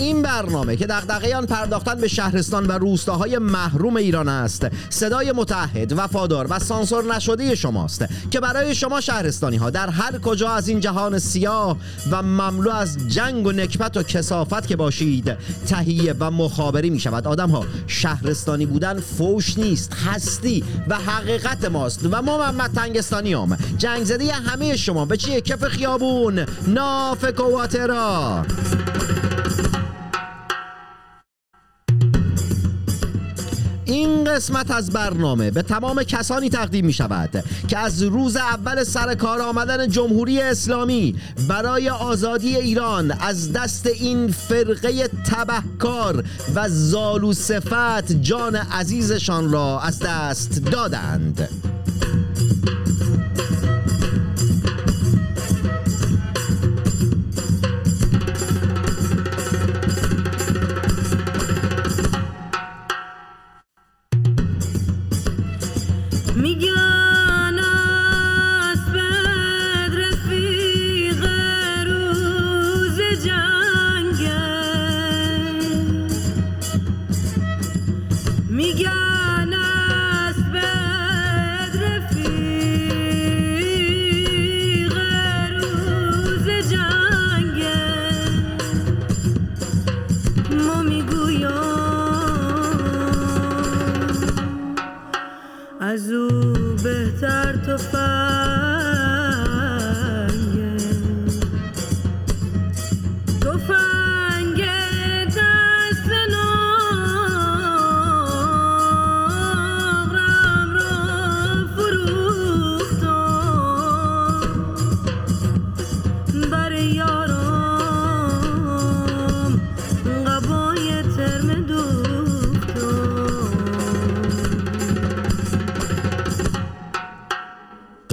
این برنامه که دغدغه آن پرداختن به شهرستان و روستاهای محروم ایران است. صدای متحد وفادار و سانسور نشده شماست که برای شما شهرستانی ها در هر کجا از این جهان سیاه و مملو از جنگ و نکبت و کسافت که باشید تهیه و مخابری می شود آدم ها شهرستانی بودن فوش نیست هستی و حقیقت ماست و ما محمد تنگستانی هم جنگ زده همه شما به چیه؟ کف خیابون نافک و واترا این قسمت از برنامه به تمام کسانی تقدیم می شود که از روز اول سر کار آمدن جمهوری اسلامی برای آزادی ایران از دست این فرقه تبهکار و زالو صفت جان عزیزشان را از دست دادند.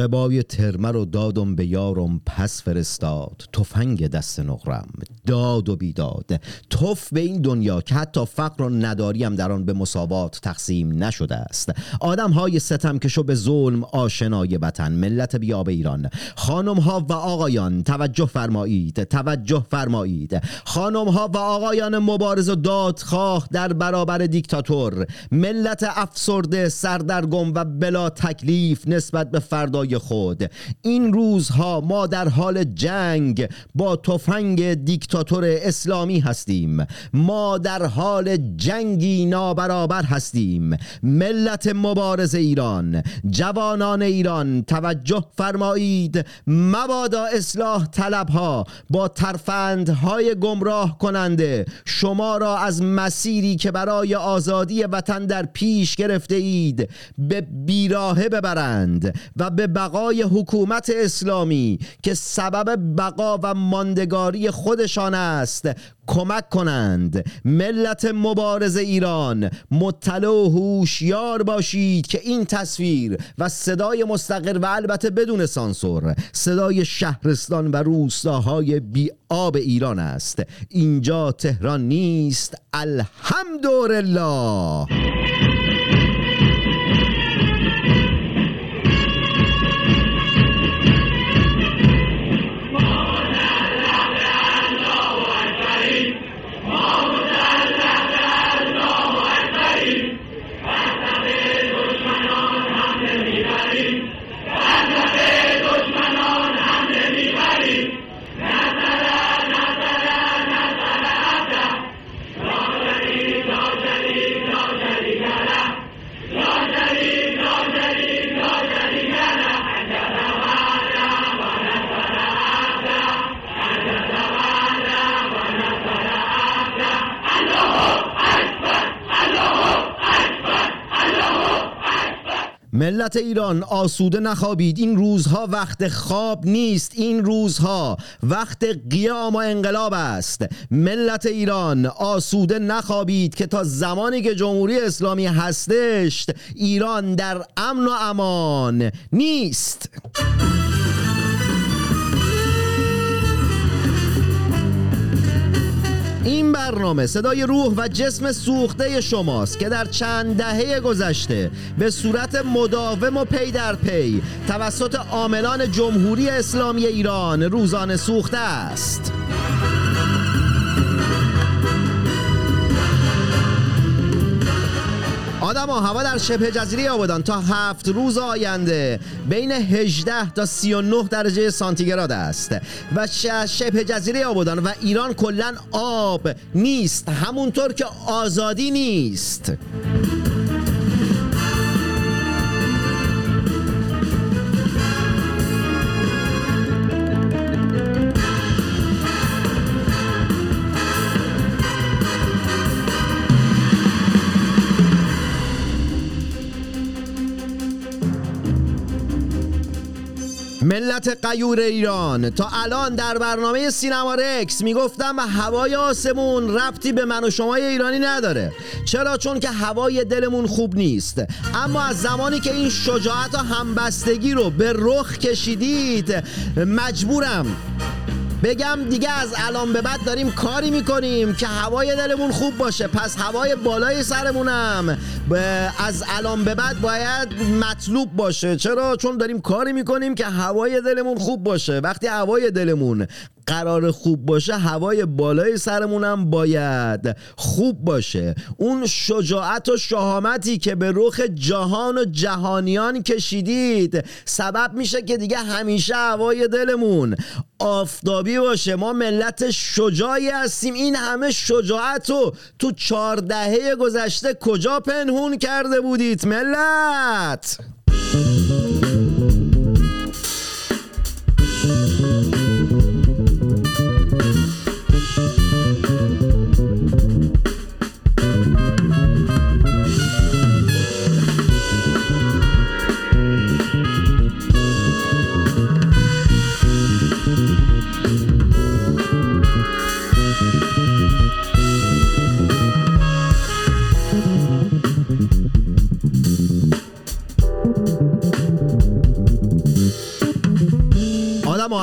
قبای ترمه رو دادم به یارم پس فرستاد. تفنگ دست نقرم. داد و بیداد. توف به این دنیا که حتی فقر و نداری هم در آن به مساوات تقسیم نشده است. آدم های ستم کشو به ظلم آشنای وطن. ملت بیاب ایران. خانم ها و آقایان توجه فرمایید توجه فرمایید. خانم ها و آقایان مبارز و دادخواه در برابر دیکتاتور. ملت افسرده سردرگم و بلا تکلیف نسبت به فردای خود. این روزها ما در حال جنگ با تفنگ دیکتاتور اسلامی هستیم. ما در حال جنگی نابرابر هستیم. ملت مبارز ایران جوانان ایران توجه فرمایید. مبادا اصلاح طلب ها با ترفندهای گمراه کننده. شما را از مسیری که برای آزادی وطن در پیش گرفته اید به بیراهه ببرند و به بقای حکومت اسلامی که سبب بقا و ماندگاری خودشان است کمک کنند. ملت مبارز ایران مطلع و هوشیار باشید که این تصویر و صدای مستقر و البته بدون سانسور صدای شهرستان و روستاهای بی آب ایران است. اینجا تهران نیست. الحمدلله. ملت ایران آسوده نخوابید. این روزها وقت خواب نیست. این روزها وقت قیام و انقلاب است. ملت ایران آسوده نخوابید که تا زمانی که جمهوری اسلامی هستش ایران در امن و امان نیست. این برنامه صدای روح و جسم سوخته شماست که در چند دهه گذشته به صورت مداوم و پی در پی توسط عاملان جمهوری اسلامی ایران روزانه سوخته است. آدم ها هوا در شبه جزیره آبادان تا هفت روز آینده بین 18 تا 39 درجه سانتیگراد است. و شبه جزیره آبادان و ایران کلا آب نیست. همونطور که آزادی نیست. ملت قیور ایران. تا الان در برنامه سینما رکس می‌گفتم هوای آسمون ربطی به من و شمای ایرانی نداره. چرا؟ چون که هوای دلمون خوب نیست. اما از زمانی که این شجاعت و همبستگی رو به رخ کشیدید مجبورم بگم دیگه از الان به بعد داریم کاری می‌کنیم که هوای دلمون خوب باشه. پس هوای بالای سرمونم. از الان به بعد باید مطلوب باشه. چرا؟ چون داریم کاری می‌کنیم که هوای دلمون خوب باشه. وقتی هوای دلمون قرار خوب باشه هوای بالای سرمونم باید خوب باشه. اون شجاعت و شهامتی که به رخ جهان و جهانیان کشیدید سبب میشه که دیگه همیشه هوای دلمون آفتابی باشه. ما ملت شجاعی هستیم. این همه شجاعت رو تو چهاردهه گذشته کجا پنهون کرده بودید ملت؟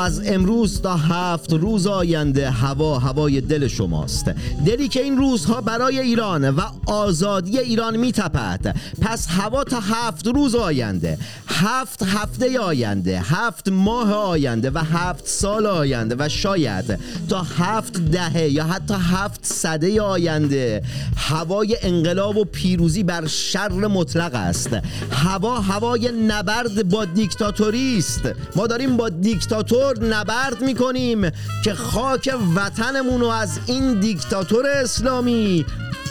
از امروز تا هفت روز آینده هوا هوای دل شماست. دلی که این روزها برای ایران و آزادی ایران میتپد. پس هوا تا هفت روز آینده هفت هفته آینده هفت ماه آینده و هفت سال آینده و شاید تا هفت دهه یا حتی هفت صده آینده هوای انقلاب و پیروزی بر شر مطلق است. هوا هوای نبرد با دیکتاتوری است. ما داریم با دیکتاتور نبرد می‌کنیم که خاک وطنمون رو از این دیکتاتور اسلامی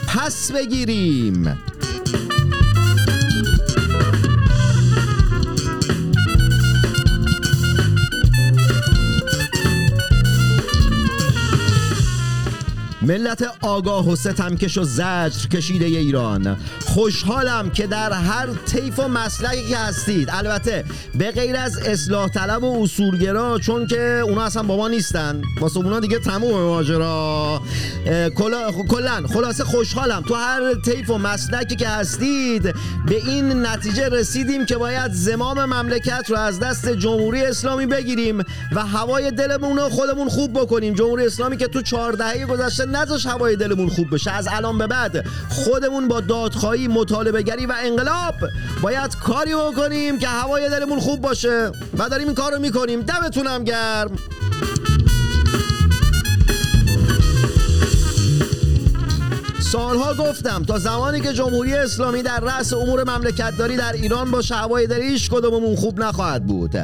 پس بگیریم. ملت آگاه و ستمکش و زجر کشیده ایران. خوشحالم که در هر طیف و مسلکی که هستید. البته به غیر از اصلاح طلب و اصولگرا چون که اونا اصلا با ما نیستن. واسه اونا دیگه تموم ماجرا. کلا خلاصه خوشحالم. تو هر طیف و مسلکی که هستید به این نتیجه رسیدیم که باید زمام مملکت رو از دست جمهوری اسلامی بگیریم و هوای دلمون رو خودمون خوب بکنیم. جمهوری اسلامی که تو چهار دهه گذشته نذاش هوای دلمون خوب بشه. از الان به بعد خودمون با دادخواهی مطالبه گری و انقلاب باید کاری بکنیم که هوای دلمون خوب باشه. و داریم این کارو می‌کنیم. دمتونم گرم. سالها گفتم تا زمانی که جمهوری اسلامی در رأس امور مملکتداری در ایران با دل هیچ کدوممون خوب نخواهد بود.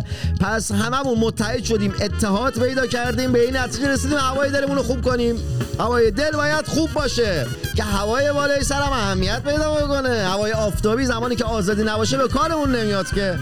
پس هممون متحد شدیم اتحاد پیدا کردیم به این نتیجه رسیدیم هوای دلمون رو خوب کنیم. هوای دل باید خوب باشه که هوای بالای سرم اهمیت پیدا بکنه. هوای آفتابی زمانی که آزادی نباشه به کارمون نمیاد که.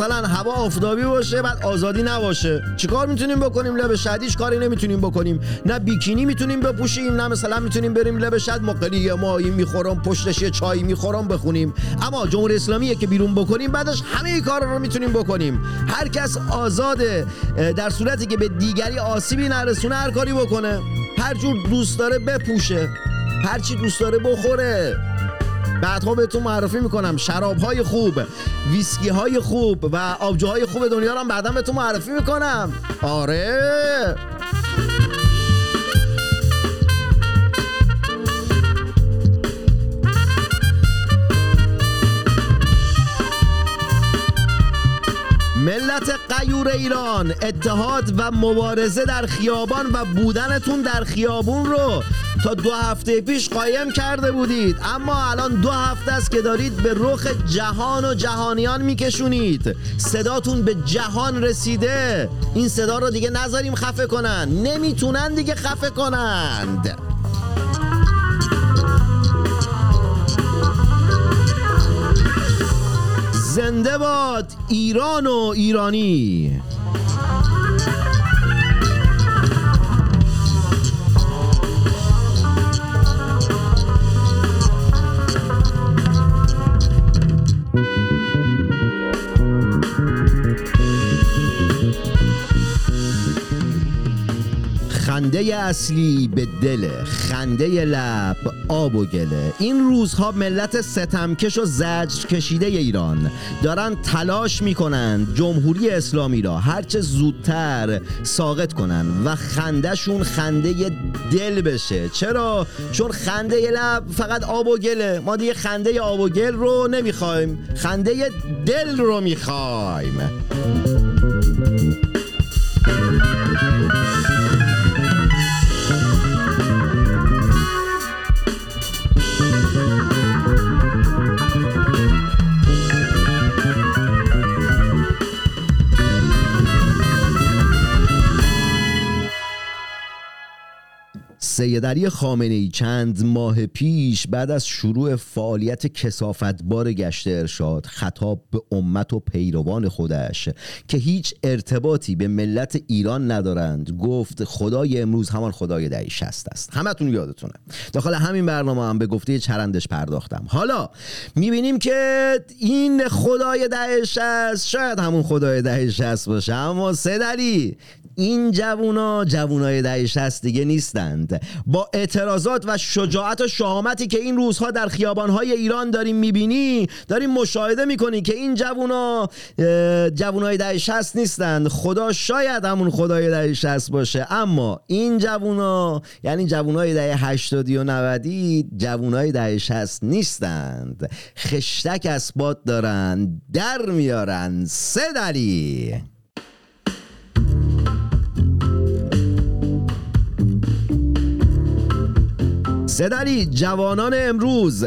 مثلا هوا آفتابی باشه بعد آزادی نباشه. چیکار می‌تونیم بکنیم لب شدیش؟ کاری نمی‌تونیم بکنیم. نه بیکینی می‌تونیم بپوشیم نه مثلا می‌تونیم بریم لب شد مقلی ماهی می‌خورم پشتش یه چایی می‌خورم بخونیم. اما جمهوری اسلامی که بیرون بکنیم بعدش همه کار رو می‌تونیم بکنیم. هر کس آزاده در صورتی که به دیگری آسیبی نرسونه هر کاری بکنه. هر جور دوست داره بپوشه. هر چی دوست داره بخوره. بعدها بهتون معرفی می‌کنم. شراب های خوب ویسکی های خوب و آبجوهای خوب دنیا رو هم بعدا بهتون معرفی می‌کنم. آره. ملت قیور ایران اتحاد و مبارزه در خیابان و بودنتون در خیابون رو تا دو هفته پیش قایم کرده بودید. اما الان دو هفته است که دارید به رخ جهان و جهانیان میکشونید. صداتون به جهان رسیده. این صدا رو دیگه نذاریم خفه کنن. نمی‌تونن دیگه خفه کنند. زنده باد ایران و ایرانی. خنده اصلی به دل خنده لب آب و گله این روزها ملت ستمکش و زجر کشیده ایران. دارن تلاش می‌کنن جمهوری اسلامی را هرچه زودتر ساقط کنن و خندهشون خنده دل بشه. چرا؟ چون خنده لب فقط آب و گله ما دیگه خنده آب و گل رو نمی‌خوایم خنده دل رو می‌خوایم. سید علی خامنه ای چند ماه پیش بعد از شروع فعالیت کسافتبار گشت ارشاد خطاب به امت و پیروان خودش که هیچ ارتباطی به ملت ایران ندارند. گفت خدای امروز همان خدای دهی شست است. همتون یادتونه. داخل همین برنامه هم به گفته چرندش پرداختم. حالا می‌بینیم که این خدای دهه شست شاید همون خدای دهه شست باشه اما سید علی این جوونا جوونای دهه 60 دیگه نیستند. با اعتراضات و شجاعت و شهامتی که این روزها در خیابانهای ایران داریم می‌بینی داریم مشاهده می‌کنی که این جوونا جوونای دهه 60 نیستند خدا شاید همون خدای دهه 60 باشه. اما این جوونا یعنی جوونای دهه 80 و 90 جوونای دهه 60 نیستند. خشتک اسبات دارن در میارن. سه دلی سدلی جوانان امروز.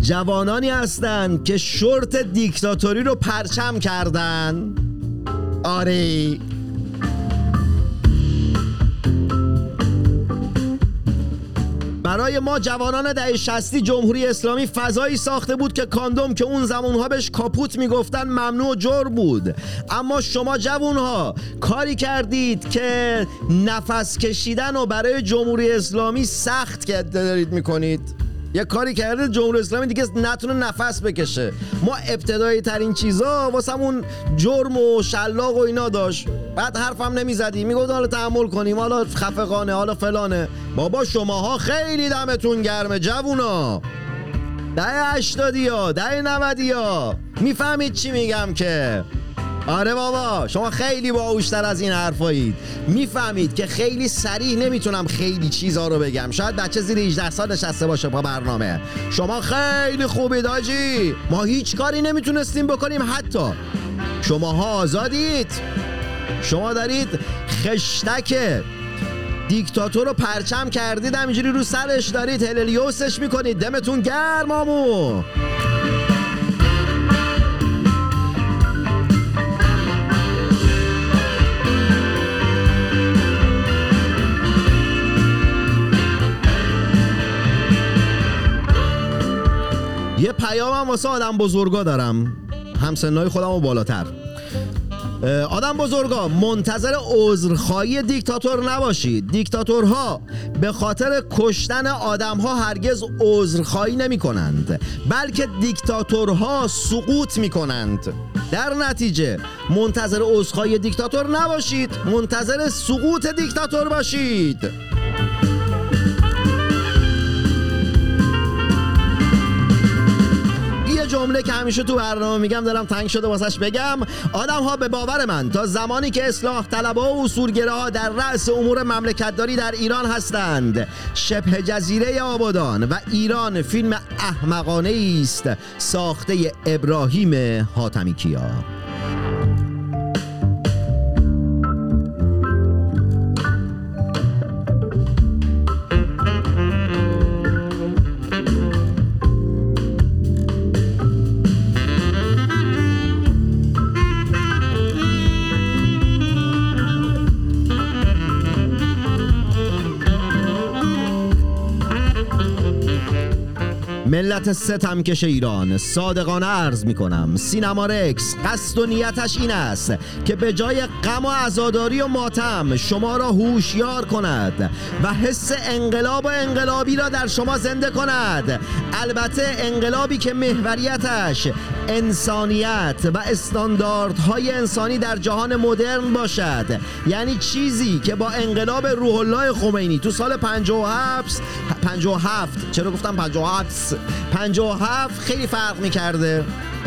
جوانانی هستند که شورت دیکتاتوری رو پرچم کردن. آره. برای ما جوانان دهه شستی جمهوری اسلامی فضایی ساخته بود که کاندوم که اون زمانها بهش کاپوت می‌گفتن ممنوع جر بود. اما شما جوانها کاری کردید که نفس کشیدن و برای جمهوری اسلامی سخت که دارید می‌کنید؟ یه کاری کرده جمهوری اسلامی دیگه نتونه نفس بکشه. ما ابتدایی ترین چیزا واسمون جرم و شلاق و اینا داشت. بعد حرفم نمی‌زدی. می‌گفت حالا تحمل کنیم. حالا خفقانه حالا فلانه. بابا شماها خیلی دمتون گرمه جوونا. ده هشتادی ها ده نودی ها می‌فهمید چی میگم که؟ آره بابا شما خیلی باهوشتر از این حرفایید. می‌فهمید که خیلی سریع نمی‌تونم خیلی چیزا رو بگم. شاید بچه زیر 18 سال نشسته باشه با برنامه. شما خیلی خوبید آجی. ما هیچ کاری نمی‌تونستیم بکنیم حتی. شماها آزادید. شما دارید خشتک دیکتاتور رو پرچم کردید همینجوری رو سرش دارید هللیوسش می‌کنید. دمتون گرم آمو. یه پیامم واسه آدم بزرگا دارم. همسنای خودم و بالاتر. آدم بزرگا منتظر عذرخواهی دیکتاتور نباشید دیکتاتورها به خاطر کشتن آدمها هرگز عذرخواهی نمی کنند بلکه دیکتاتورها سقوط می کنند در نتیجه منتظر عذرخواهی دیکتاتور نباشید منتظر سقوط دیکتاتور باشید. جمله که همیشه تو برنامه میگم دارم تنگ شده واسش بگم. آدم ها به باور من تا زمانی که اصلاح طلبها و اصولگره ها در رأس امور مملکتداری در ایران هستند. شبه جزیره آبادان و ایران فیلم احمقانه است ساخته ابراهیم حاتمی کیا ملت ستمکش ایران. صادقانه عرض می کنم سینما رکس قصد و نیتش این است که به جای غم و عزاداری و ماتم شما را هوشیار کند و حس انقلاب و انقلابی را در شما زنده کند. البته انقلابی که محوریتش انسانیت و استانداردهای انسانی در جهان مدرن باشد. یعنی چیزی که با انقلاب روح الله خمینی تو سال 57 57 چرا گفتم 57 57 خیلی فرق می‌کرده.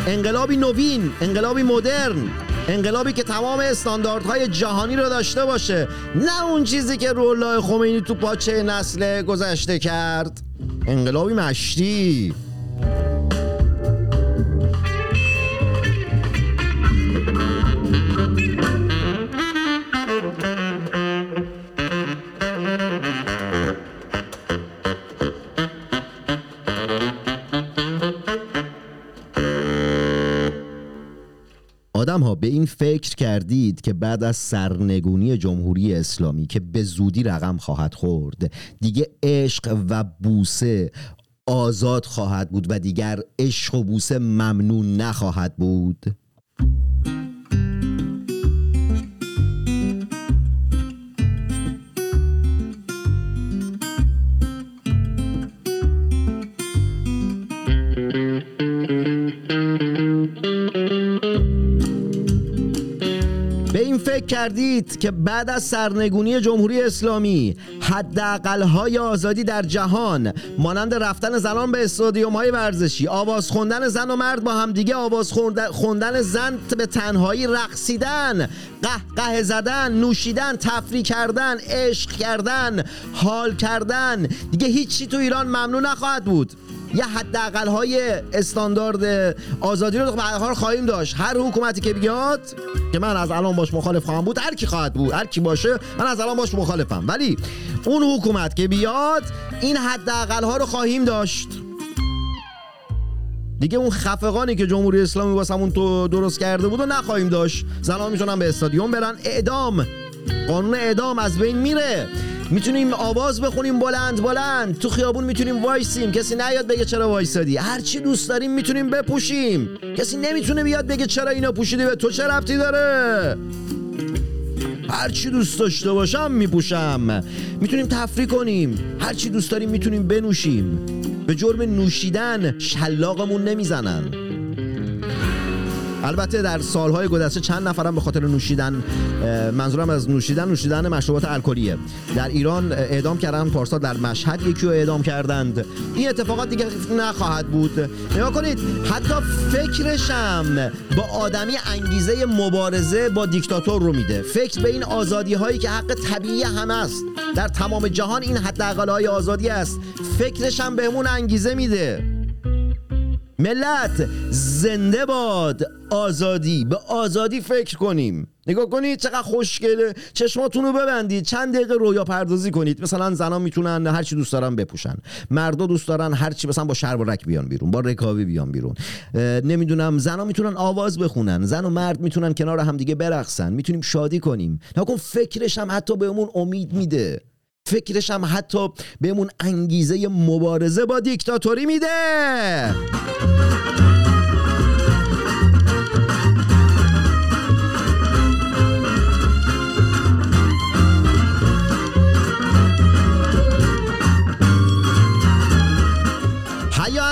انقلابی نوین انقلابی مدرن انقلابی که تمام استانداردهای جهانی رو داشته باشه. نه اون چیزی که روح الله خمینی تو پاچه نسل گذشته کرد. انقلابی مشتی. به این فکر کردید که بعد از سرنگونی جمهوری اسلامی که به زودی رقم خواهد خورد دیگه عشق و بوسه آزاد خواهد بود و دیگر عشق و بوسه ممنون نخواهد بود؟ کردید که بعد از سرنگونی جمهوری اسلامی حداقل‌های آزادی در جهان مانند رفتن زنان به استادیوم‌های ورزشی آواز خوندن زن و مرد با همدیگه آواز خوندن, زن به تنهایی رقصیدن قهقه زدن نوشیدن تفریح کردن عشق کردن حال کردن. دیگه هیچی تو ایران ممنوع نخواهد بود. یه حداقل های استاندارد آزادی رو برقرار خواهیم داشت. هر حکومتی که بیاد که من از الان باش مخالف خواهم بود هر کی خواهد بود هر کی باشه من از الان باش مخالفم. ولی اون حکومت که بیاد این حداقل ها رو خواهیم داشت. دیگه اون خفقانی که جمهوری اسلامی واسمون تو درست کرده بود و نخواهیم داشت. زنان می‌تونن به استادیوم برن. اعدام. قانون اعدام از بین میره. می‌تونیم آواز بخونیم بلند بلند. تو خیابون می‌تونیم وایسیم. کسی نیاد بگه چرا وایسادی. هر چی دوست داریم می‌تونیم بپوشیم. کسی نمی‌تونه بیاد بگه چرا اینو پوشیدی به تو چه ربطی داره؟ هر چی دوست داشته باشم میپوشم. می‌تونیم تفریح کنیم. هر چی دوست داریم می‌تونیم بنوشیم. به جرم نوشیدن شلاقمون نمی‌زنن. البته در سالهای گذشته چند نفرم به خاطر نوشیدن منظورم از نوشیدن نوشیدن مشروبات الکلیه. در ایران اعدام کردن پارسال در مشهد یکی رو اعدام کردند. این اتفاقات دیگه نخواهد بود. نگاه کنید حتی فکرشم با آدمی انگیزه مبارزه با دیکتاتور رو میده. فکر به این آزادی هایی که حق طبیعی همه است. در تمام جهان این حداقل های آزادی است. فکرشم بهمون انگیزه میده. ملت زنده باد. آزادی. به آزادی فکر کنیم. نگاه کنید چقدر خوشگله. چشماتون رو ببندید. چند دقیقه رویا پردازی کنید. مثلا زنان می‌تونن هر چی دوست دارن بپوشن. مردا دوست دارن هر چی مثلا با شلوارک بیان بیرون. با رکابی بیان بیرون. نمی‌دونم زنا می‌تونن آواز بخونن. زن و مرد می‌تونن کنار همدیگه برقصن. می‌تونیم شادی کنیم. نگاه کن فکرش هم حتی بهمون امید میده. فکرش هم حتی بهمون انگیزه مبارزه با دیکتاتوری میده.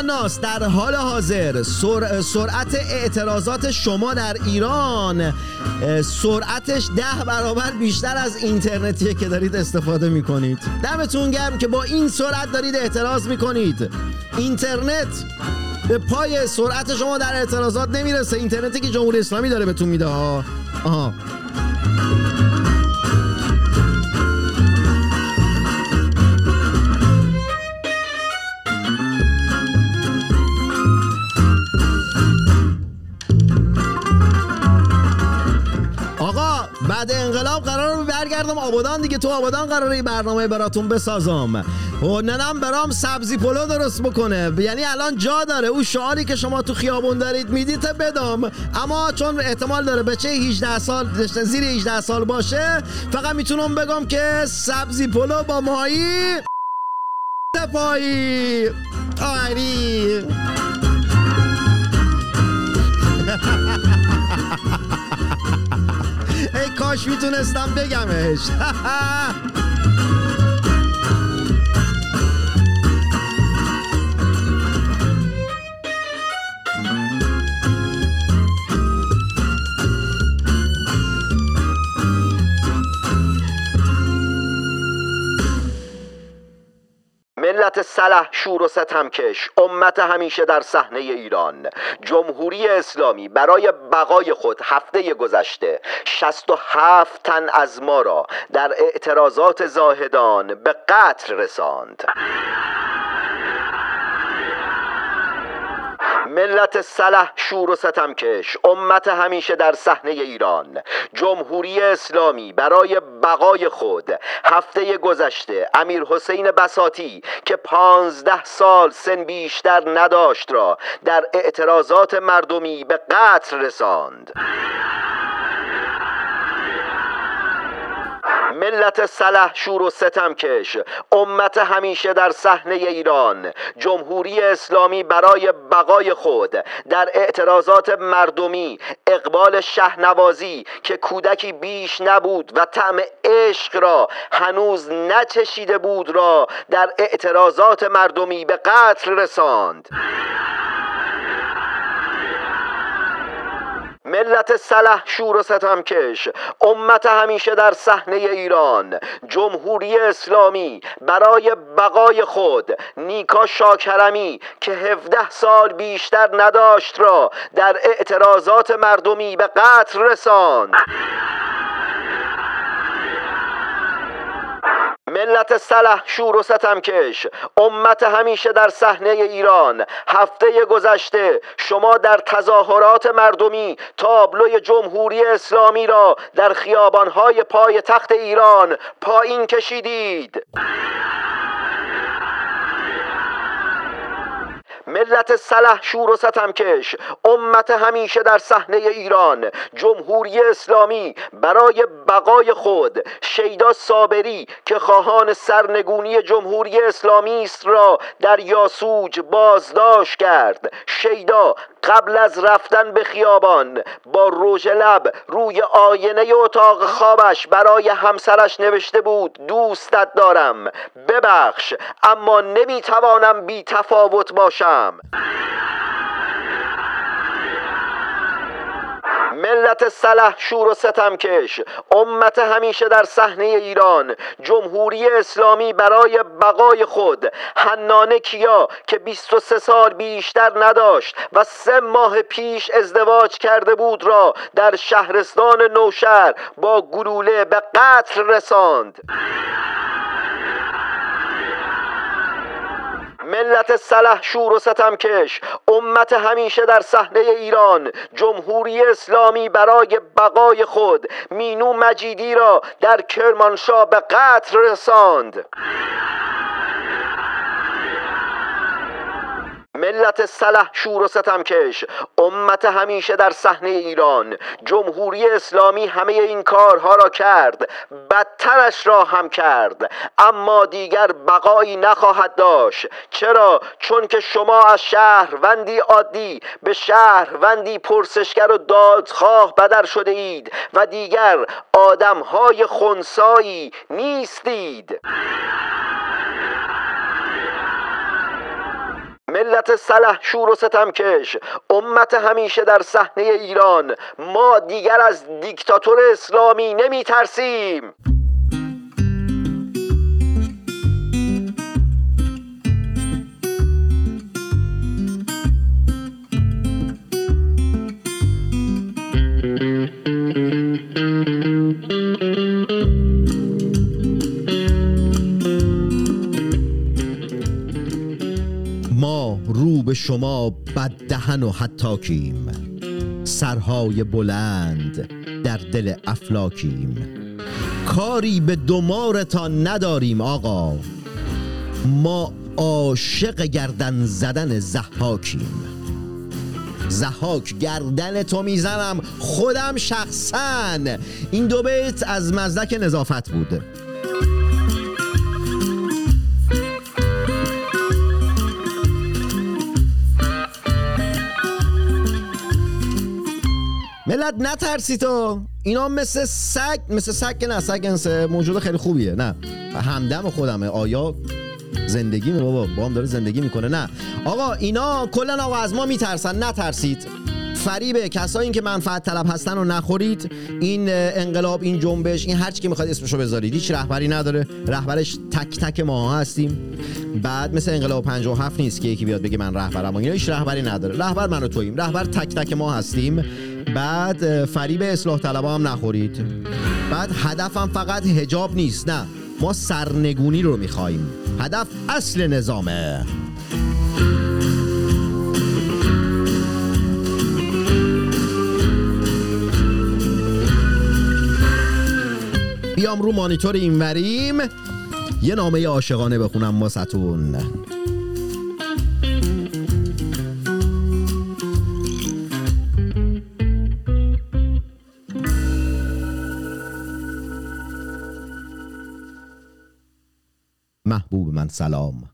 ناصر در حال حاضر. سر... سرعت اعتراضات شما در ایران. سرعتش ده برابر بیشتر از اینترنتیه که دارید استفاده می‌کنید. دمتون گرم که با این سرعت دارید اعتراض می‌کنید. اینترنت به پای سرعت شما در اعتراضات نمی‌رسه. اینترنتی که جمهوری اسلامی داره بهتون میده. ها آها. قرار برگردم آبادان دیگه. تو آبادان قراره این برنامه براتون بسازم. و ننم برام سبزی پلو درست بکنه. یعنی الان جا داره. او شعاری که شما تو خیابون دارید می‌دید بدم. اما چون احتمال داره بچه 18 سال زیر 18 سال باشه فقط می‌تونم بگم که سبزی پلو با ماهی پایی آری. ای کاش می‌تونستم بگمش ملت سلح شور و ستمکش امت همیشه در صحنه ایران. جمهوری اسلامی برای بقای خود هفته گذشته 67 تن از ما را در اعتراضات زاهدان به قتل رساند. ملت سلح شور و ستمکش امت همیشه در صحنه ایران. جمهوری اسلامی برای بقای خود. هفته گذشته امیر حسین بساتی که پانزده سال سن بیشتر نداشت را در اعتراضات مردمی به قتل رساند. ملت سلح شور و ستمکش امت همیشه در صحنه ایران. جمهوری اسلامی برای بقای خود. در اعتراضات مردمی اقبال شهنوازی که کودکی بیش نبود و طعم عشق را هنوز نچشیده بود را در اعتراضات مردمی به قتل رساند. ملت سلح شور و ستمکش امت همیشه در صحنه ایران. جمهوری اسلامی برای بقای خود. نیکا شاکرمی که 17 سال بیشتر نداشت را در اعتراضات مردمی به قتل رساند. ملت سلح شور و ستمکش امت همیشه در صحنه ایران. هفته گذشته شما در تظاهرات مردمی تابلوی جمهوری اسلامی را در خیابانهای پای تخت ایران پایین کشیدید. ملت سلح شور و ستمکش امت همیشه در صحنه ایران. جمهوری اسلامی برای بقای خود. شیدا صابری که خواهان سرنگونی جمهوری اسلامی است را در یاسوج بازداشت کرد. شیدا قبل از رفتن به خیابان با رژ لب روی آینه اتاق خوابش برای همسرش نوشته بود دوستت دارم ببخش اما نمی‌توانم بی تفاوت باشم. ملت سلح شور و ستمکش امت همیشه در صحنه ایران. جمهوری اسلامی برای بقای خود. حنانه کیا که 23 سال بیشتر نداشت و سه ماه پیش ازدواج کرده بود را در شهرستان نوشهر با گلوله به قتل رساند. ملت سلح شور و ستمکش امت همیشه در صحنه ایران. جمهوری اسلامی برای بقای خود. مینو مجیدی را در کرمانشاه به قتل رساند. ملت سلح شور و ستمکش امت همیشه در صحنه ایران. جمهوری اسلامی همه این کارها را کرد. بدترش را هم کرد. اما دیگر بقایی نخواهد داشت. چرا؟ چون که شما از شهروندی عادی به شهروندی پرسشگر و دادخواه بدر شده اید و دیگر آدمهای خونسایی نیستید. ملت سلح شور و ستمکش امت همیشه در صحنه ایران. ما دیگر از دیکتاتور اسلامی نمی ترسیم ما رو به شما بددهن و حتاکیم سرهای بلند در دل افلاکیم. کاری به دمارتان نداریم آقا. ما عاشق گردن زدن زحاکیم. زحاک گردن تو می‌زنم خودم شخصا. این دو بیت از مزدک نظافت بود. ملت نترسی تو اینا مثل سگ مثل سگ نه سگ انسه موجود خیلی خوبیه. نه. همدم خودمه. آیا زندگی می بابا با هم داره زندگی می‌کنه. نه. آقا اینا کلا آقا از ما میترسن. نترسید. فریب کسایی که منفعت طلب هستن رو نخورید. این انقلاب این جنبش این هرچی که می‌خواد اسمشو بذارید. هیچ رهبری نداره. رهبرش تک تک ما هستیم. بعد مثل انقلاب 57 نیست که یکی بیاد بگه من رهبرم. اینا هیچ رهبری نداره. رهبر من و توییم. رهبر تک تک ما هستیم. بعد فریب اصلاح طلبا هم نخورید. بعد هدفم فقط هجاب نیست نه. ما سرنگونی رو می‌خوایم هدف اصل نظامه. بیام رو مانیتور اینوریم. یه نامه عاشقانه بخونم واسهتون. من سلام.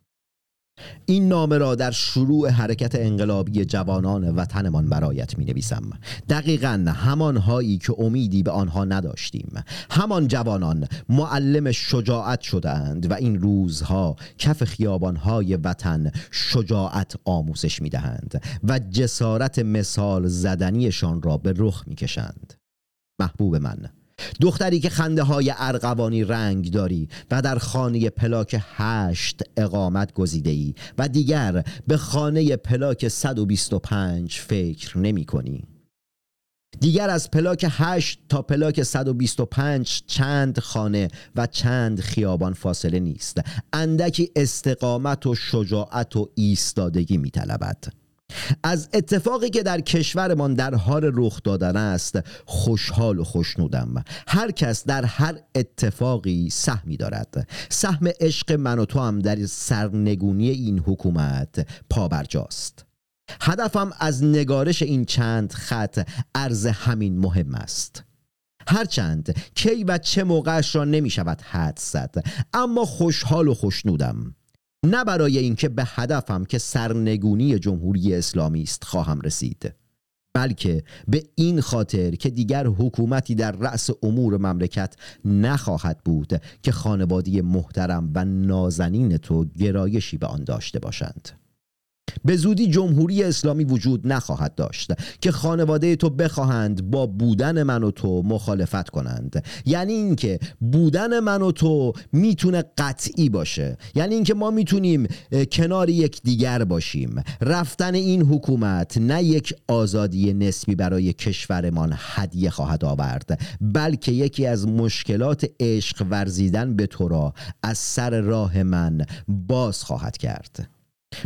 این نامه را در شروع حرکت انقلابی جوانان وطنمان برایت می نویسم دقیقا همان هایی که امیدی به آنها نداشتیم. همان جوانان معلم شجاعت شدند و این روزها کف خیابانهای وطن شجاعت آموزش می دهند و جسارت مثال زدنیشان را به رخ می کشند محبوب من دختری که خنده های ارغوانی رنگ داری و در خانه پلاک هشت اقامت گزیده ای و دیگر به خانه پلاک 125 فکر نمی کنی. دیگر از پلاک 8 تا پلاک 125 چند خانه و چند خیابان فاصله نیست اندکی استقامت و شجاعت و ایستادگی می طلبد. از اتفاقی که در کشورمان در حال رخ دادن است خوشحال و خوشنودم. هر کس در هر اتفاقی سهمی دارد. سهم عشق من و تو هم در سرنگونی این حکومت پابرجاست. هدفم از نگارش این چند خط عرض همین مهم است. هرچند کی و چه موقعش را نمی شود حد زد اما خوشحال و خوشنودم. نه برای اینکه به هدفم که سرنگونی جمهوری اسلامی است خواهم رسید بلکه به این خاطر که دیگر حکومتی در رأس امور مملکت نخواهد بود که خانوادی محترم و نازنین تو گرایشی به آن داشته باشند. به زودی جمهوری اسلامی وجود نخواهد داشت که خانواده تو بخواهند با بودن من و تو مخالفت کنند. یعنی اینکه بودن من و تو می‌تونه قطعی باشه. یعنی اینکه ما می‌تونیم کنار یک دیگر باشیم. رفتن این حکومت نه یک آزادی نسبی برای کشورمان هدیه خواهد آورد بلکه یکی از مشکلات عشق ورزیدن به تو را از سر راه من باز خواهد کرد.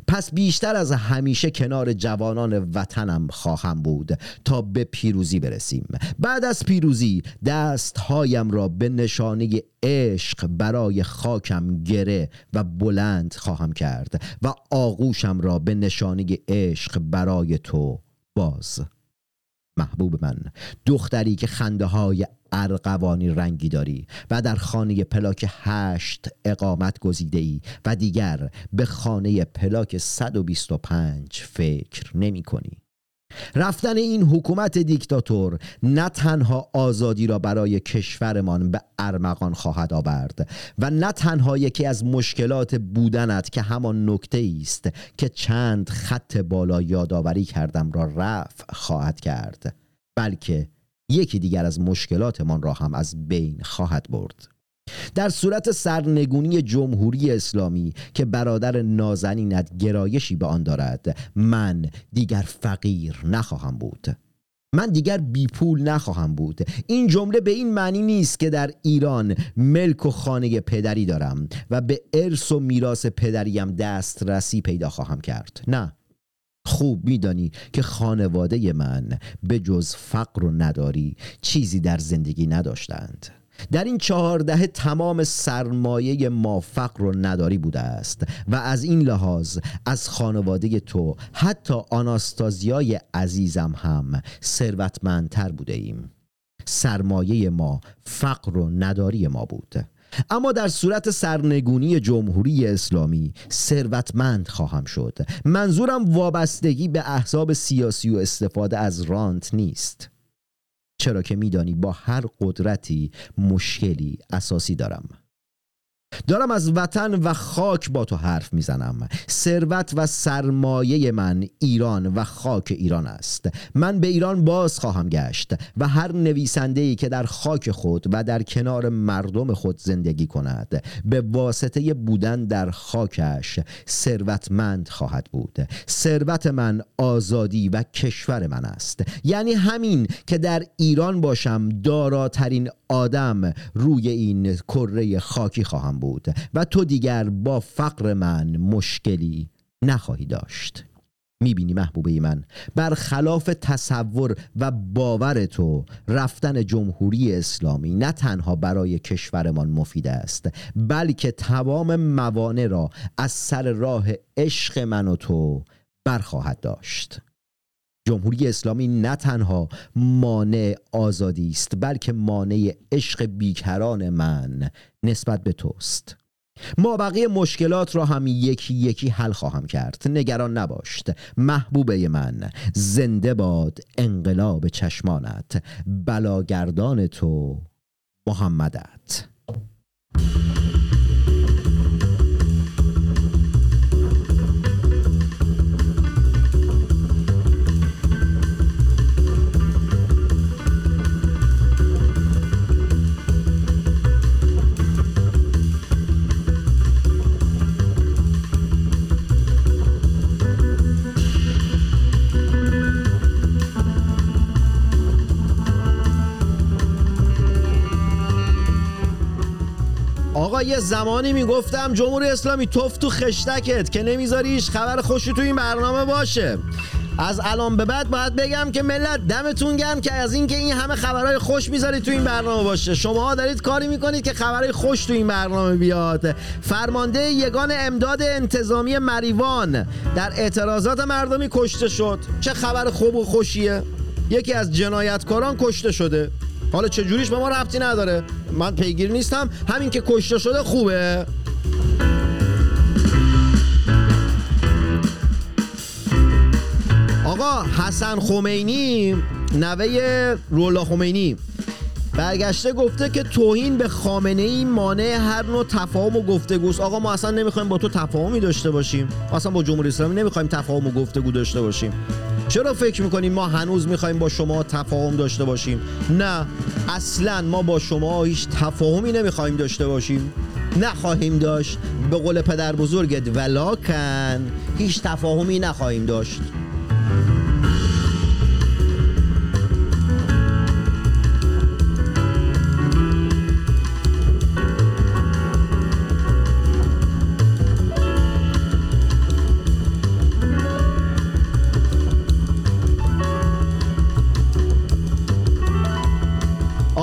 پس بیشتر از همیشه کنار جوانان وطنم خواهم بود تا به پیروزی برسیم. بعد از پیروزی دستهایم را به نشانه عشق برای خاکم گره و بلند خواهم کرد و آغوشم را به نشانه عشق برای تو باز محبوب من. دختری که خنده های ارغوانی رنگی داری و در خانه پلاک هشت اقامت گزیده ای و دیگر به خانه پلاک 125 فکر نمی کنی رفتن این حکومت دیکتاتور نه تنها آزادی را برای کشورمان به ارمغان خواهد آورد و نه تنها یکی از مشکلات بودنت که همان نکته است که چند خط بالا یادآوری کردم را رفع خواهد کرد بلکه یکی دیگر از مشکلاتمان را هم از بین خواهد برد. در صورت سرنگونی جمهوری اسلامی که برادر نازنینت گرایشی به آن دارد من دیگر فقیر نخواهم بود. من دیگر بی پول نخواهم بود. این جمله به این معنی نیست که در ایران ملک و خانه پدری دارم و به ارث و میراث پدریم دسترسی پیدا خواهم کرد. نه. خوب میدانی که خانواده من به جز فقر و نداری چیزی در زندگی نداشتند. در این چهارده تمام سرمایه ما فقر و نداری بوده است و از این لحاظ از خانواده تو حتی آناستازیای عزیزم هم ثروتمندتر بوده ایم. سرمایه ما فقر و نداری ما بود. اما در صورت سرنگونی جمهوری اسلامی ثروتمند خواهم شد. منظورم وابستگی به احزاب سیاسی و استفاده از رانت نیست. چرا که میدانی با هر قدرتی مشکلی اساسی دارم. دارم از وطن و خاک با تو حرف می‌زنم. ثروت و سرمایه من ایران و خاک ایران است. من به ایران باز خواهم گشت و هر نویسنده ای که در خاک خود و در کنار مردم خود زندگی کند به واسطه بودن در خاکش ثروتمند خواهد بود. ثروت من آزادی و کشور من است. یعنی همین که در ایران باشم داراترین آدم روی این کره خاکی خواهم و تو دیگر با فقر من مشکلی نخواهی داشت. می‌بینی محبوبه من برخلاف تصور و باور تو رفتن جمهوری اسلامی نه تنها برای کشورمان مفید است بلکه تمام موانع را از سر راه عشق من و تو برخواهد داشت. جمهوری اسلامی نه تنها مانع آزادی است بلکه مانع عشق بیکران من نسبت به توست. ما بقیه مشکلات را هم یکی یکی حل خواهم کرد. نگران نباشت. محبوبه من. زنده باد انقلاب چشمانت. بلاگردان تو محمدت. آقا یه زمانی می‌گفتم جمهوری اسلامی توف تو خشتکت که نمی‌ذاری هیچ خبر خوشی تو این برنامه باشه. از الان به بعد باید بگم که ملت دمتون گرم که از اینکه این همه خبرهای خوش می‌ذارید تو این برنامه باشه. شما دارید کاری می‌کنید که خبرهای خوش تو این برنامه بیاد. فرمانده یگان امداد انتظامی مریوان در اعتراضات مردمی کشته شد. چه خبر خوب و خوشیه؟ یکی از جنایتکاران کشته شده. حالا چه جوریش به ما ربطی نداره. من پیگیر نیستم. همین که کشته شده خوبه. آقا حسن خمینی نوه رولا خمینی. برگشته گفته که توهین به خامنه ای مانع هر نوع تفاهم و گفتگوست. آقا ما اصلا نمی‌خوایم با تو تفاهمی داشته باشیم. اصلا با جمهوری اسلامی نمی‌خوایم تفاهم و گفتگو داشته باشیم. چرا فکر می‌کنیم ما هنوز می‌خوایم با شما تفاهم داشته باشیم؟ نه اصلا ما با شما هیچ تفاهمی نمی‌خوایم داشته باشیم. نخواهیم داشت به قول پدر بزرگت ولاکن. هیچ تفاهمی نخواهیم داشت.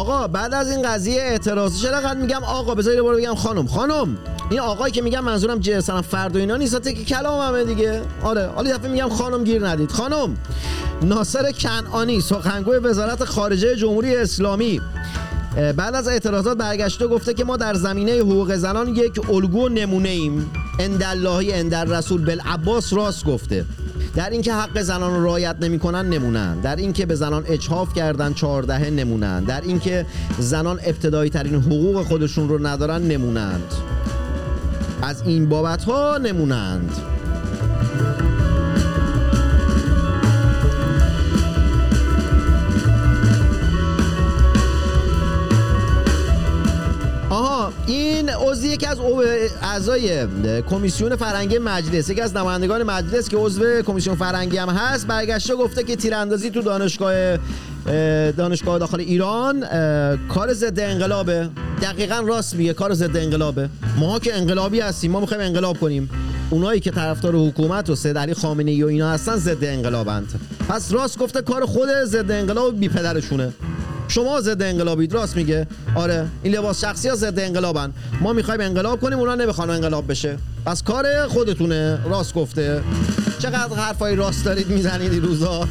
آقا بعد از این قضیه اعتراض چرا قد میگم آقا؟ بذاری برو بگم خانم. خانم این آقایی که میگم منظورم جسم فرد و اینا نیست که کلاممه دیگه. آره حالا دفعه میگم خانم گیر ندید. خانم ناصر کنعانی سخنگوی وزارت خارجه جمهوری اسلامی. بعد از اعتراضات برگشته گفته که ما در زمینه حقوق زنان یک الگو نمونه ایم انداللهی اندر رسول بالعباس راست گفته. در اینکه حق زنان رو رعایت نمی‌کنن نمونن. در اینکه به زنان اجحاف کردن چهاردهه نمونن. در اینکه زنان ابتدایی ترین حقوق خودشون رو ندارن نمونند. از این بابت ها نمونند. این عضو یکی از اعضای کمیسیون فرهنگی مجلس یکی از نمایندگان مجلس که عضو کمیسیون فرهنگی هم هست برگشته گفته که تیراندازی تو دانشگاه اه، دانشگاه داخل ایران کار ضد انقلابه. دقیقا راست میگه کار ضد انقلابه. ما که انقلابی هستیم ما می‌خوایم انقلاب کنیم. اونایی که طرفدار حکومت و سید علی خامنه ای و اینا هستن ضد انقلابند. پس راست گفته کار خود ضد انقلاب بی پدرشونه شما ضد انقلابید راست میگه؟ آره این لباس شخصی ها ضد انقلابن. ما می‌خوایم انقلاب کنیم اونا نمی‌خوان انقلاب بشه. پس کار خودتونه راست گفته. چقدر حرفای راست دارید می‌زنید این روزا؟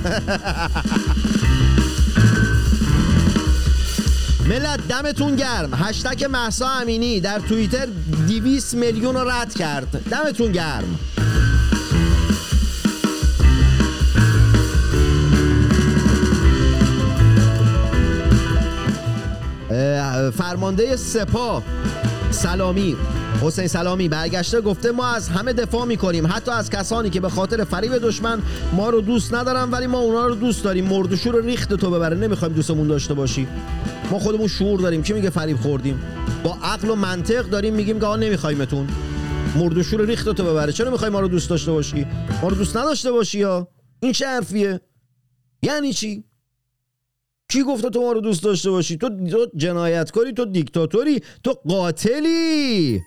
ملت دمتون گرم. هشتک محسا امینی در توییتر 200 میلیون رد کرد. دمتون گرم. فرمانده سپاه. سلامی. حسین سلامی برگشته گفته ما از همه دفاع می‌کنیم. حتی از کسانی که به خاطر فریب دشمن ما رو دوست ندارن ولی ما اونا رو دوست داریم. مردشور رو ریخت تو ببره. نمی‌خوایم دوستمون داشته باشی. ما خودمون شعور داریم. کی میگه فریب خوردیم؟ با عقل و منطق داریم میگیم که آقا نمیخوایمتون. مردشور ریخت تو ببره. چرا می‌خوای ما رو دوست داشته باشی؟ ما رو دوست نداشته باشی یا؟ این چه حرفیه؟ یعنی چی؟ کی گفته تو ما رو دوست داشته باشی؟ تو جنایتکاری تو دیکتاتوری تو قاتلی.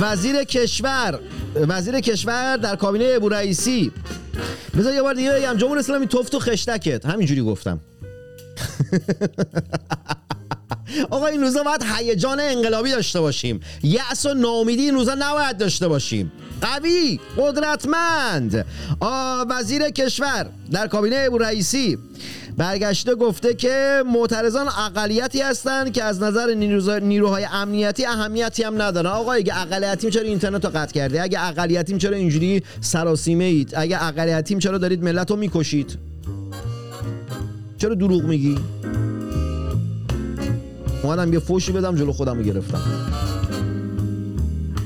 وزیر کشور وزیر کشور در کابینه ابو رئیسی. بذار یه بار دیگه بگم جمهوری اسلامی توف تو خشتکت. همینجوری گفتم. آقا این روزا باید هیجان انقلابی داشته باشیم. یأس و ناامیدی این روزا نباید داشته باشیم. قوی قدرتمند. وزیر کشور در کابینه ابو رئیسی برگشته گفته که معترضان اقلیتی هستند که از نظر نیروهای امنیتی اهمیتی هم ندارن. آقا اگه اقلیتیم چرا اینترنت رو قطع کرده؟ اگه اقلیتیم چرا اینجوری سراسیمه اید؟ اگه اقلیتیم چرا دارید ملت رو می‌کشید؟ چرا دروغ میگی؟ اومدم یه فوشی بدم جلو خودم رو گرفتم.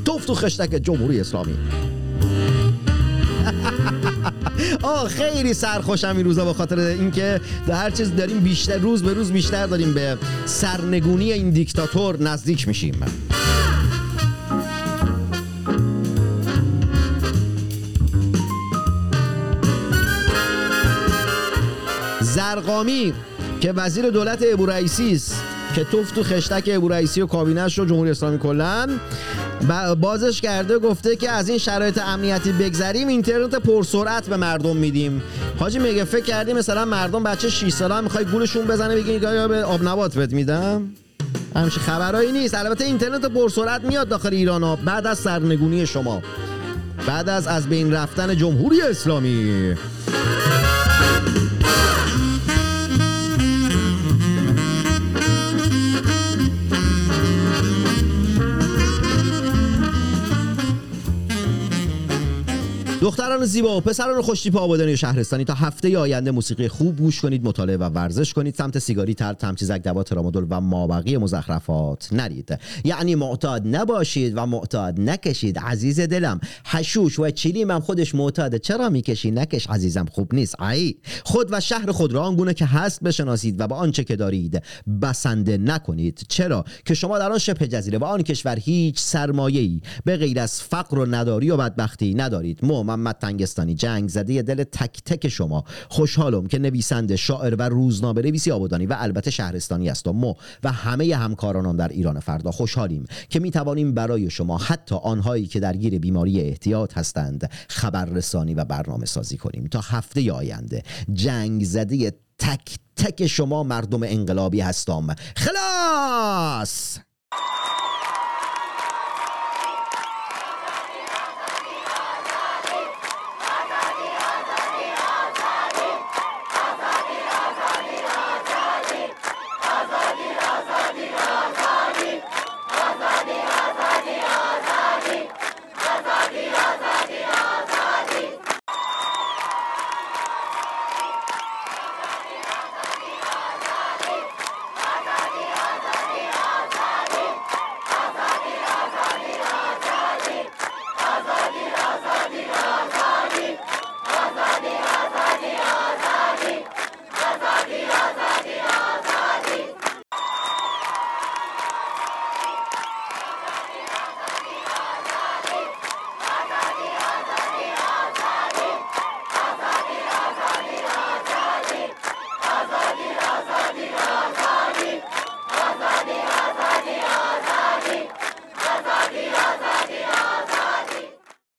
توف تو خشتک جمهوری اسلامی. آه خیلی سرخوشم این روزا به خاطر اینکه در هر چیز داریم بیشتر روز به روز بیشتر داریم به سرنگونی این دیکتاتور نزدیک میشیم. زرقامی که وزیر دولت ابو رئیسی است که توف تو خشتک ابو رئیسی و کابینش رو جمهوری اسلامی کلن. ب- بازش کرده گفته که از این شرایط امنیتی بگذریم اینترنت پرسرعت به مردم میدیم. حاجی میگه فکر کردی مثلا مردم بچه 6 ساله هم می‌خوای گولشون بزنه بگی یا به آب نبات بهت میدم؟ همچین خبرایی نیست. البته اینترنت پرسرعت میاد داخل ایران ها. بعد از سرنگونی شما. بعد از از بین رفتن جمهوری اسلامی. دختران زیبا و پسران خوشتیپ آبادانی و شهرستانی. تا هفته آینده موسیقی خوب گوش کنید مطالعه و ورزش کنید. سمت سیگاری تر تمچیزک دوا ترامادول و مابقی مزخرفات نرید. یعنی معتاد نباشید و معتاد نکشید. عزیز دلم حشوش و چلیم هم خودش معتاده چرا می‌کشی؟ نکش عزیزم خوب نیست. ای خود و شهر خود را آنگونه که هست بشناسید و با آنچه که دارید بسنده نکنید. چرا؟ که شما در آن شبه جزیره و آن کشور هیچ سرمایه‌ای به غیر از فقر و نداری و بدبختی ندارید. مو محمد تنگستانی. جنگ زده. دل تک تک شما. خوشحالم که نویسنده شاعر و روزنامه نویسی آبادانی و البته شهرستانی است. و و همه همکارانم در ایران فردا خوشحالیم که می توانیم برای شما حتی آنهایی که درگیر بیماری احتیاط هستند خبررسانی و برنامه سازی کنیم. تا هفته آینده. جنگ زده. تک تک شما مردم انقلابی هستم. خلاص!